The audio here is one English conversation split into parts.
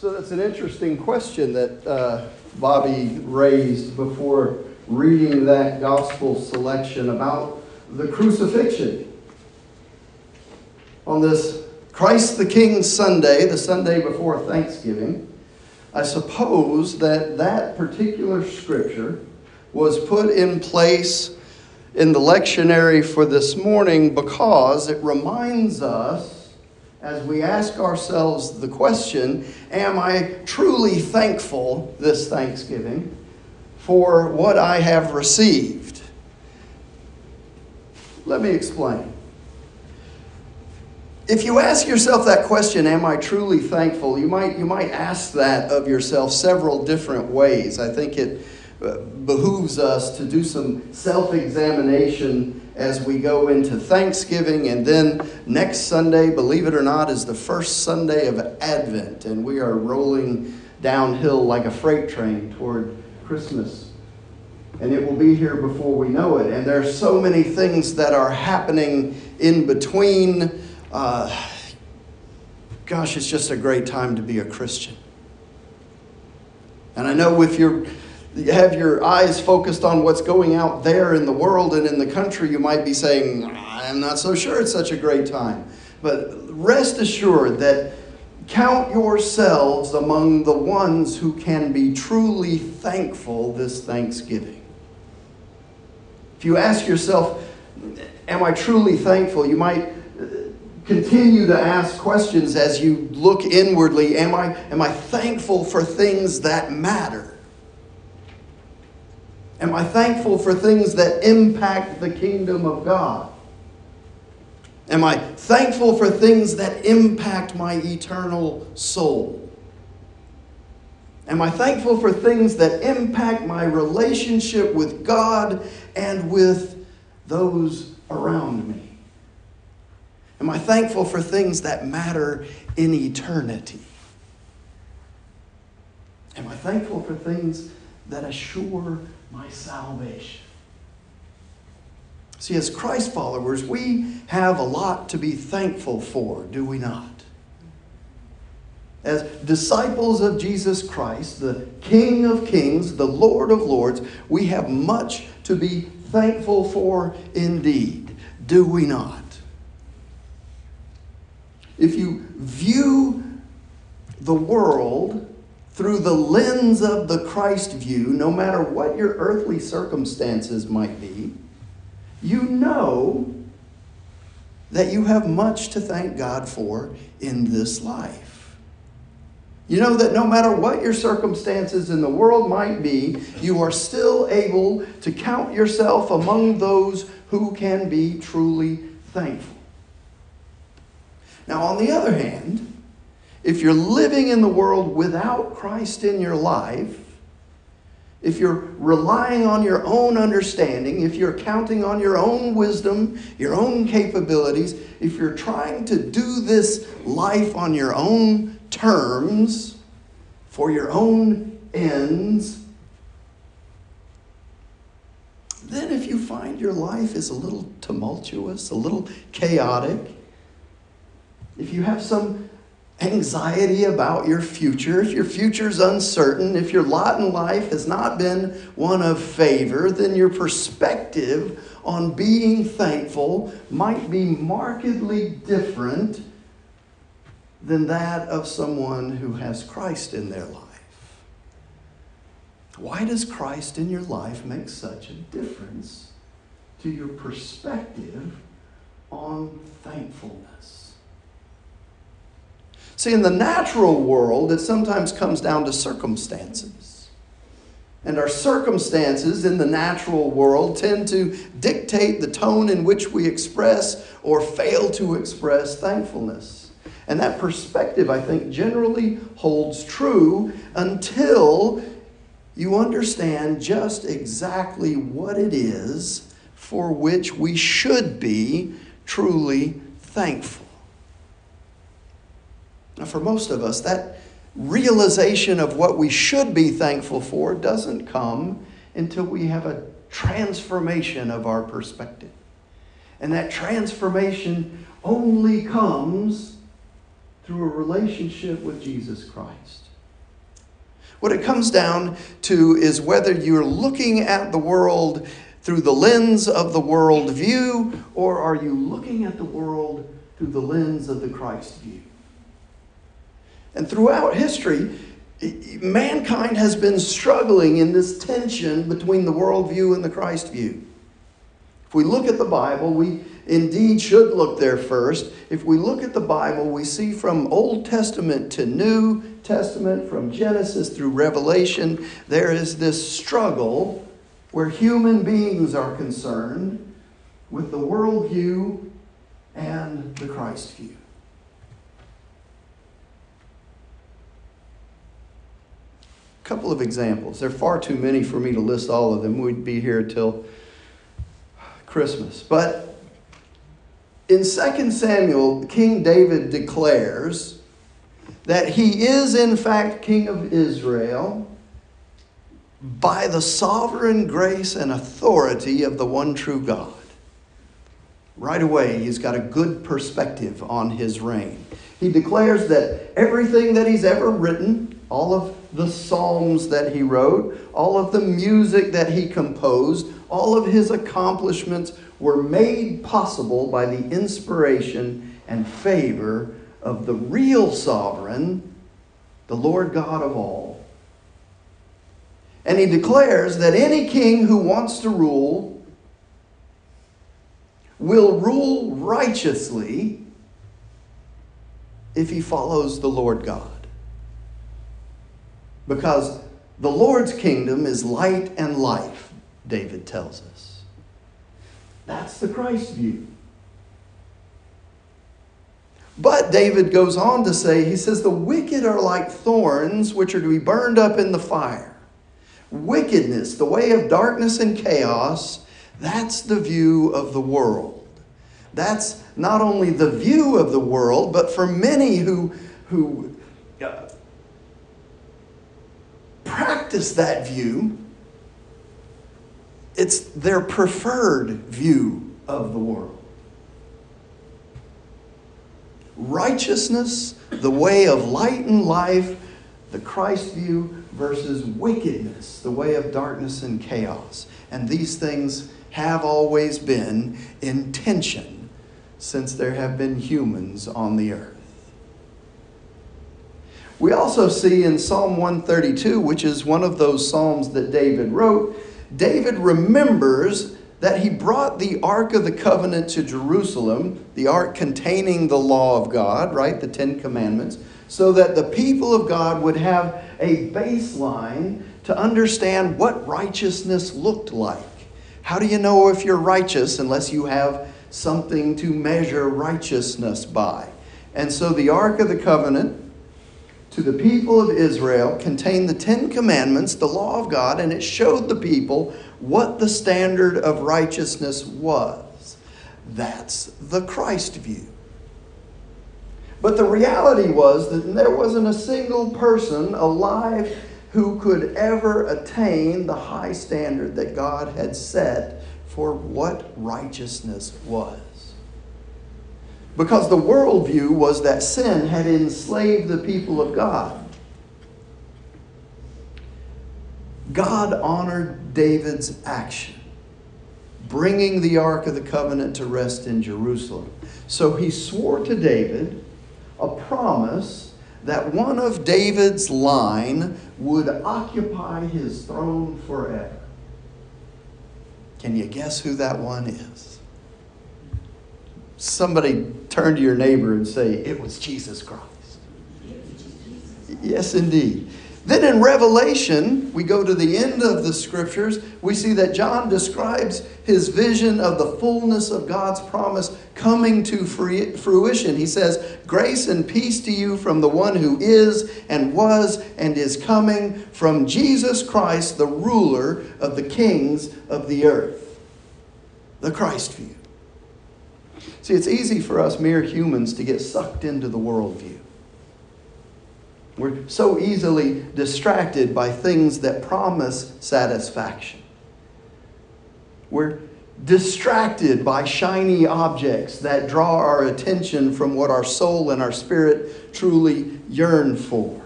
So that's an interesting question that uh, Bobby raised before reading that gospel selection about the crucifixion. On this Christ the King Sunday, the Sunday before Thanksgiving, I suppose that that particular scripture was put in place in the lectionary for this morning because it reminds us as we ask ourselves the question Am I truly thankful this Thanksgiving for what I have received? Let me explain. If you ask yourself that question, Am I truly thankful? you might, you might ask that of yourself several different ways. I think it uh, behooves us to do some self examination as we go into Thanksgiving. And then next Sunday, believe it or not, is the first Sunday of Advent. And we are rolling downhill like a freight train toward Christmas. And it will be here before we know it. And there are so many things that are happening in between. Uh, gosh, it's just a great time to be a Christian. And I know if you're you have your eyes focused on what's going out there in the world and in the country, you might be saying, I'm not so sure it's such a great time. But rest assured that count yourselves among the ones who can be truly thankful this Thanksgiving. If you ask yourself, Am I truly thankful? you might uh, continue to ask questions as you look inwardly. Am I, am I thankful for things that matter? Am I thankful for things that impact the kingdom of God? Am I thankful for things that impact my eternal soul? Am I thankful for things that impact my relationship with God and with those around me? Am I thankful for things that matter in eternity? Am I thankful for things that assure my salvation. See, as Christ followers, we have a lot to be thankful for, do we not? As disciples of Jesus Christ, the King of Kings, the Lord of Lords, we have much to be thankful for indeed, do we not? If you view the world through the lens of the Christ view, no matter what your earthly circumstances might be, you know that you have much to thank God for in this life. You know that no matter what your circumstances in the world might be, you are still able to count yourself among those who can be truly thankful. Now, on the other hand, if you're living in the world without Christ in your life, if you're relying on your own understanding, if you're counting on your own wisdom, your own capabilities, if you're trying to do this life on your own terms, for your own ends, then if you find your life is a little tumultuous, a little chaotic, if you have some anxiety about your future, if your future is uncertain, if your lot in life has not been one of favor, then your perspective on being thankful might be markedly different than that of someone who has Christ in their life. Why does Christ in your life make such a difference to your perspective on thankfulness? See, in the natural world, it sometimes comes down to circumstances. And our circumstances in the natural world tend to dictate the tone in which we express or fail to express thankfulness. And that perspective, I think, generally holds true until you understand just exactly what it is for which we should be truly thankful. Now, for most of us, that realization of what we should be thankful for doesn't come until we have a transformation of our perspective. And that transformation only comes through a relationship with Jesus Christ. What it comes down to is whether you're looking at the world through the lens of the world view, or are you looking at the world through the lens of the Christ view? And throughout history, mankind has been struggling in this tension between the worldview and the Christ view. If we look at the Bible, we indeed should look there first. If we look at the Bible, we see from Old Testament to New Testament, from Genesis through Revelation, there is this struggle where human beings are concerned with the worldview and the Christ view. Couple of examples. There are far too many for me to list all of them. We'd be here till Christmas. But in 2 Samuel, King David declares that he is, in fact, king of Israel by the sovereign grace and authority of the one true God. Right away, he's got a good perspective on his reign. He declares that everything that he's ever written, all of the psalms that he wrote, all of the music that he composed, all of his accomplishments were made possible by the inspiration and favor of the real sovereign, the Lord God of all. And he declares that any king who wants to rule will rule righteously if he follows the Lord God. Because the Lord's kingdom is light and life, David tells us. That's the Christ view. But David goes on to say, he says, the wicked are like thorns which are to be burned up in the fire. Wickedness, the way of darkness and chaos, that's the view of the world. That's not only the view of the world, but for many who, who uh, practice that view, it's their preferred view of the world. Righteousness, the way of light and life, the Christ view versus wickedness, the way of darkness and chaos. And these things have always been in tension since there have been humans on the earth. We also see in Psalm 132, which is one of those Psalms that David wrote, David remembers that he brought the Ark of the Covenant to Jerusalem, the Ark containing the law of God, right, the Ten Commandments, so that the people of God would have a baseline to understand what righteousness looked like. How do you know if you're righteous unless you have something to measure righteousness by? And so the Ark of the Covenant to the people of Israel contained the Ten Commandments, the law of God, and it showed the people what the standard of righteousness was. That's the Christ view. But the reality was that there wasn't a single person alive who could ever attain the high standard that God had set for what righteousness was. Because the worldview was that sin had enslaved the people of God. God honored David's action, bringing the Ark of the Covenant to rest in Jerusalem. So he swore to David a promise that one of David's line would occupy his throne forever. Can you guess who that one is? Somebody turn to your neighbor and say, It was Jesus Christ. Yes, indeed. Then in Revelation, we go to the end of the scriptures, we see that John describes his vision of the fullness of God's promise coming to fruition. He says, Grace and peace to you from the one who is and was and is coming, from Jesus Christ, the ruler of the kings of the earth. The Christ view. See, it's easy for us mere humans to get sucked into the worldview. We're so easily distracted by things that promise satisfaction. We're distracted by shiny objects that draw our attention from what our soul and our spirit truly yearn for,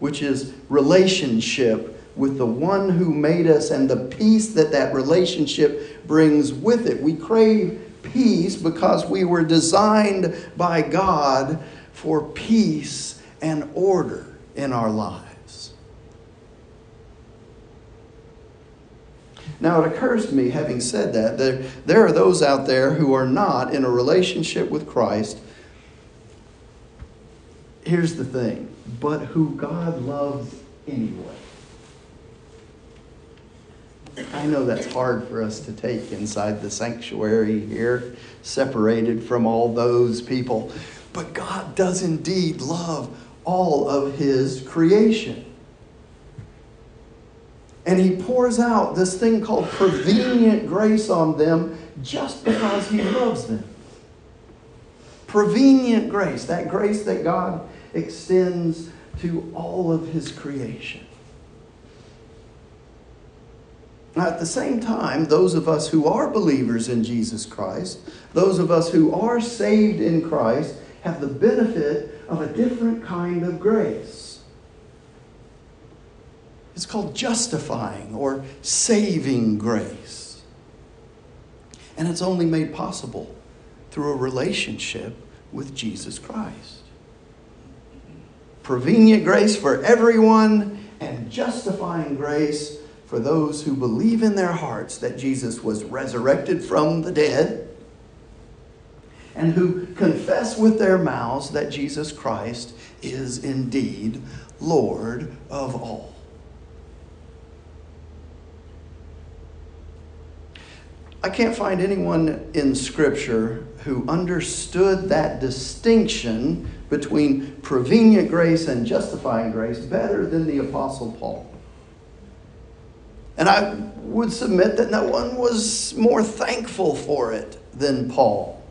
which is relationship with the one who made us and the peace that that relationship brings with it. We crave peace because we were designed by God for peace and order in our lives. Now, it occurs to me, having said that, there, there are those out there who are not in a relationship with Christ. Here's the thing, but who God loves anyway. I know that's hard for us to take inside the sanctuary here, separated from all those people. But God does indeed love all of His creation. And He pours out this thing called prevenient grace on them just because He loves them. Prevenient grace, that grace that God extends to all of His creation. Now, at the same time, those of us who are believers in Jesus Christ, those of us who are saved in Christ, have the benefit of a different kind of grace. It's called justifying or saving grace. And it's only made possible through a relationship with Jesus Christ. Prevenient grace for everyone and justifying grace for those who believe in their hearts that Jesus was resurrected from the dead and who confess with their mouths that Jesus Christ is indeed Lord of all. I can't find anyone in Scripture who understood that distinction between prevenient grace and justifying grace better than the Apostle Paul. And I would submit that no one was more thankful for it than Paul.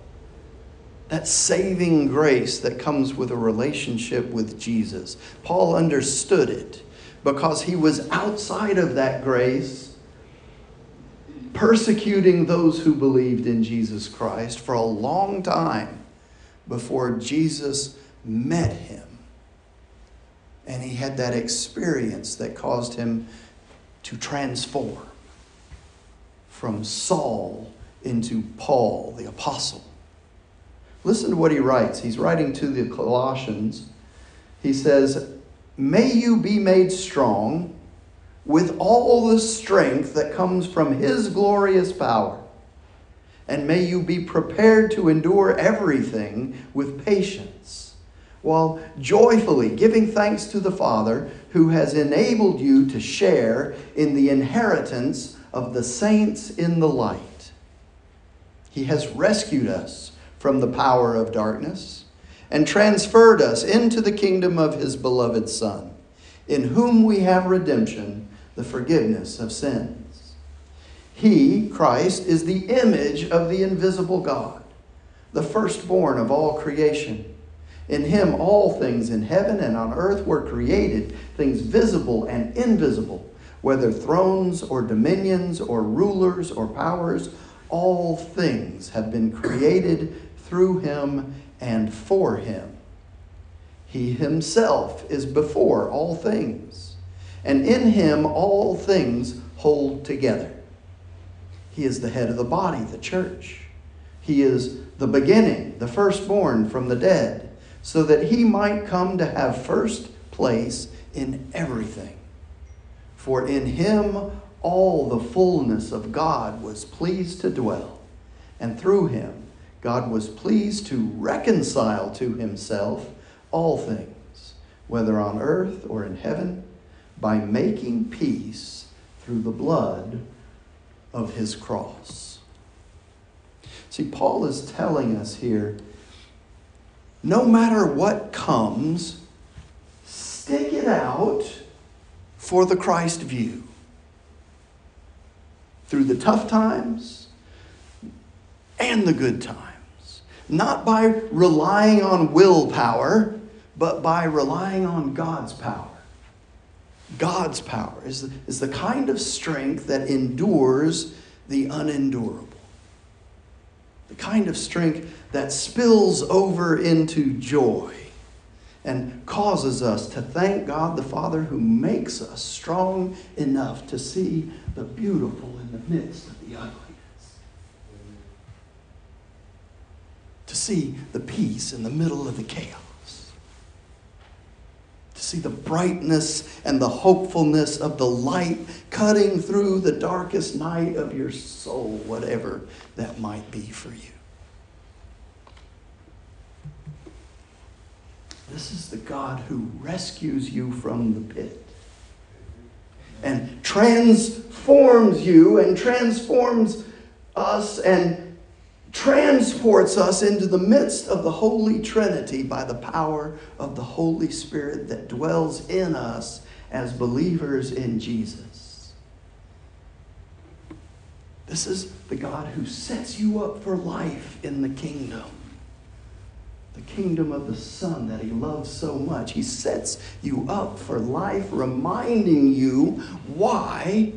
That saving grace that comes with a relationship with Jesus. Paul understood it because he was outside of that grace, persecuting those who believed in Jesus Christ for a long time before Jesus met him. And he had that experience that caused him to transform from Saul into Paul, the apostle. Listen to what he writes. He's writing to the Colossians. He says, May you be made strong with all the strength that comes from his glorious power, and may you be prepared to endure everything with patience while joyfully giving thanks to the Father who has enabled you to share in the inheritance of the saints in the light. He has rescued us from the power of darkness and transferred us into the kingdom of his beloved Son, in whom we have redemption, the forgiveness of sins. He, Christ, is the image of the invisible God, the firstborn of all creation. In him, all things in heaven and on earth were created, things visible and invisible, whether thrones or dominions or rulers or powers, all things have been created through him and for him. He himself is before all things, and in him all things hold together. He is the head of the body, the church. He is the beginning, the firstborn from the dead so that he might come to have first place in everything. For in him all the fullness of God was pleased to dwell, and through him God was pleased to reconcile to himself all things, whether on earth or in heaven, by making peace through the blood of his cross. See, Paul is telling us here no matter what comes, stick it out for the Christ view. Through the tough times and the good times. Not by relying on willpower, but by relying on God's power. God's power is, is the kind of strength that endures the unendurable. The kind of strength that spills over into joy and causes us to thank God the Father who makes us strong enough to see the beautiful in the midst of the ugliness. To see the peace in the middle of the chaos see the brightness and the hopefulness of the light cutting through the darkest night of your soul, whatever that might be for you. This is the God who rescues you from the pit and transforms you and transforms us and transports us into the midst of the Holy Trinity by the power of the Holy Spirit that dwells in us as believers in Jesus. This is the God who sets you up for life in the kingdom. The kingdom of the Son that He loves so much. He sets you up for life, reminding you why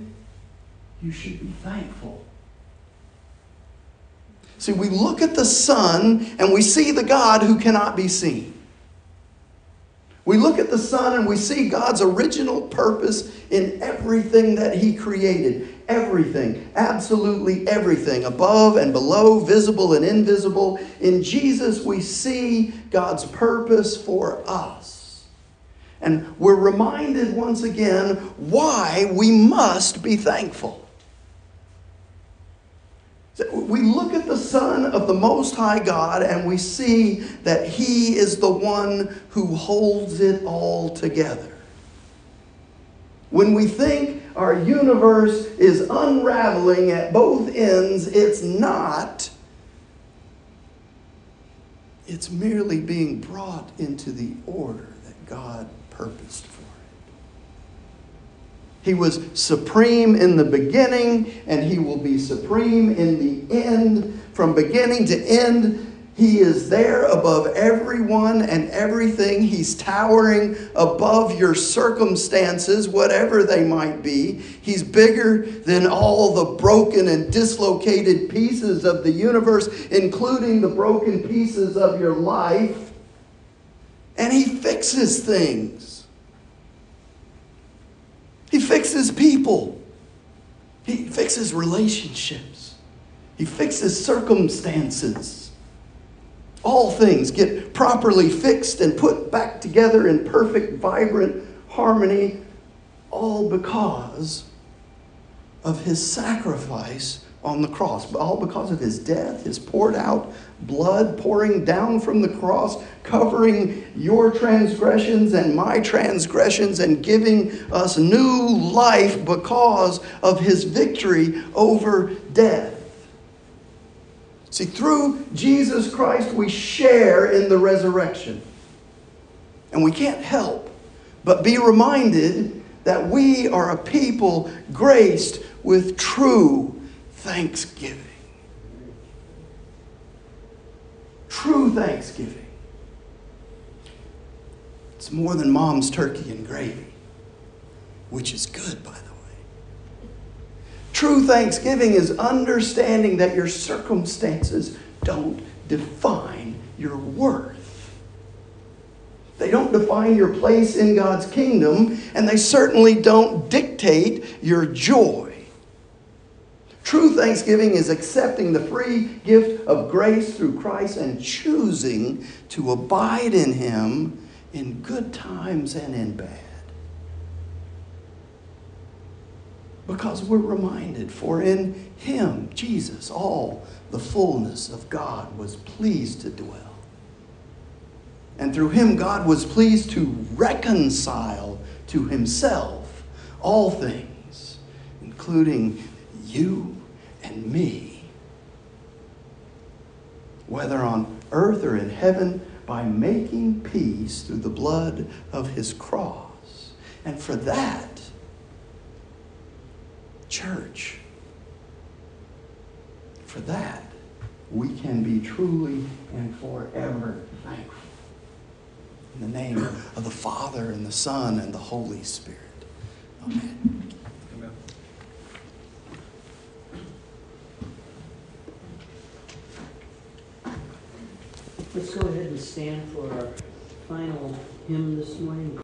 you should be thankful See, we look at the Son and we see the God who cannot be seen. We look at the Son and we see God's original purpose in everything that He created. Everything, absolutely everything, above and below, visible and invisible. In Jesus, we see God's purpose for us. And we're reminded once again why we must be thankful. We look at the Son of the Most High God and we see that He is the one who holds it all together. When we think our universe is unraveling at both ends, it's not. It's merely being brought into the order that God purposed for. He was supreme in the beginning, and he will be supreme in the end. From beginning to end, he is there above everyone and everything. He's towering above your circumstances, whatever they might be. He's bigger than all the broken and dislocated pieces of the universe, including the broken pieces of your life. And he fixes things. He fixes people. He fixes relationships. He fixes circumstances. All things get properly fixed and put back together in perfect, vibrant harmony, all because of his sacrifice on the cross, all because of his death, his poured out blood pouring down from the cross, covering your transgressions and my transgressions, and giving us new life because of his victory over death. See, through Jesus Christ, we share in the resurrection. And we can't help but be reminded that we are a people graced with true thanksgiving. True thanksgiving. It's more than mom's turkey and gravy, which is good, by the way. True thanksgiving is understanding that your circumstances don't define your worth. They don't define your place in God's kingdom, and they certainly don't dictate your joy. True thanksgiving is accepting the free gift of grace through Christ and choosing to abide in Him in good times and in bad. Because we're reminded, for in Him, Jesus, all the fullness of God was pleased to dwell. And through Him, God was pleased to reconcile to Himself all things, including you me, whether on earth or in heaven, by making peace through the blood of his cross. And for that, church, for that, we can be truly and forever thankful. In the name of the Father, and the Son, and the Holy Spirit. Amen. Let's go ahead and stand for our final hymn this morning.